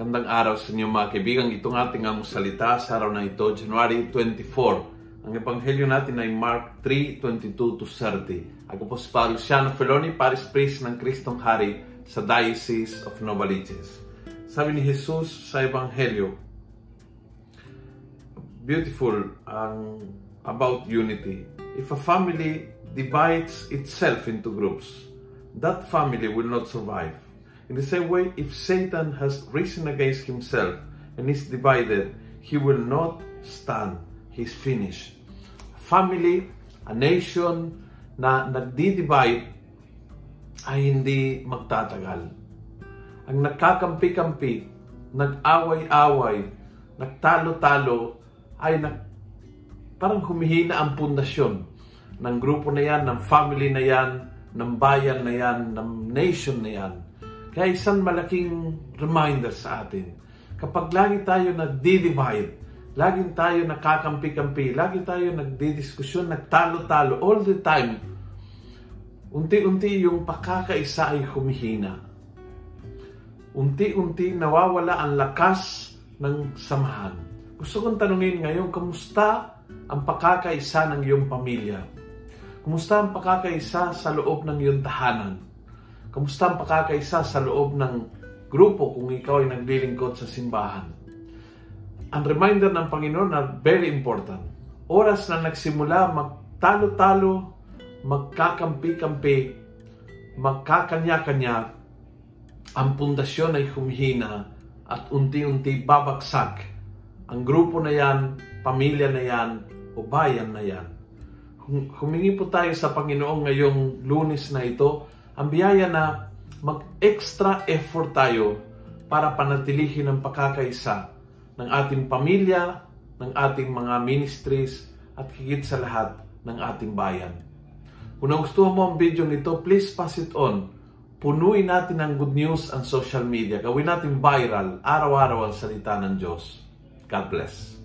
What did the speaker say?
araw sa inyo mga kaibigan. Itong ating ang salita sa araw na ito, January 24. Ang ebanghelyo natin ay Mark 3:22 to 30. Ako po si Father Luciano Feloni, Paris Priest ng Kristong Hari sa Diocese of Novaliches. Sabi ni Jesus sa ebanghelyo, beautiful ang about unity. If a family divides itself into groups, that family will not survive. In the same way, if Satan has risen against himself and is divided, he will not stand. He's finished. Family, a nation na nagdi-divide ay hindi magtatagal. Ang nagkakampi-kampi, nag-away-away, nagtalo-talo, ay nag, parang humihina ang pundasyon ng grupo na yan, ng family na yan, ng bayan na yan, ng nation na yan. Kaya isang malaking reminder sa atin. Kapag lagi tayo nagdi-divide, lagi tayo nakakampi-kampi, lagi tayo nagdi-diskusyon, nagtalo-talo all the time, unti-unti yung pakakaisa ay humihina. Unti-unti nawawala ang lakas ng samahan. Gusto kong tanungin ngayon, kamusta ang pakakaisa ng iyong pamilya? Kumusta ang pakakaisa sa loob ng iyong tahanan? Kamusta ang pakakaisa sa loob ng grupo kung ikaw ay naglilingkod sa simbahan? Ang reminder ng Panginoon na very important. Oras na nagsimula magtalo-talo, magkakampi-kampi, magkakanya-kanya, ang pundasyon ay humihina at unti-unti babagsak. Ang grupo na yan, pamilya na yan, o bayan na yan. Humingi po tayo sa Panginoon ngayong lunes na ito ang biyaya na mag-extra effort tayo para panatilihin ang pakakaisa ng ating pamilya, ng ating mga ministries, at higit sa lahat ng ating bayan. Kung nagustuhan mo ang video nito, please pass it on. Punuin natin ng good news ang social media. Gawin natin viral, araw-araw ang salita ng Diyos. God bless.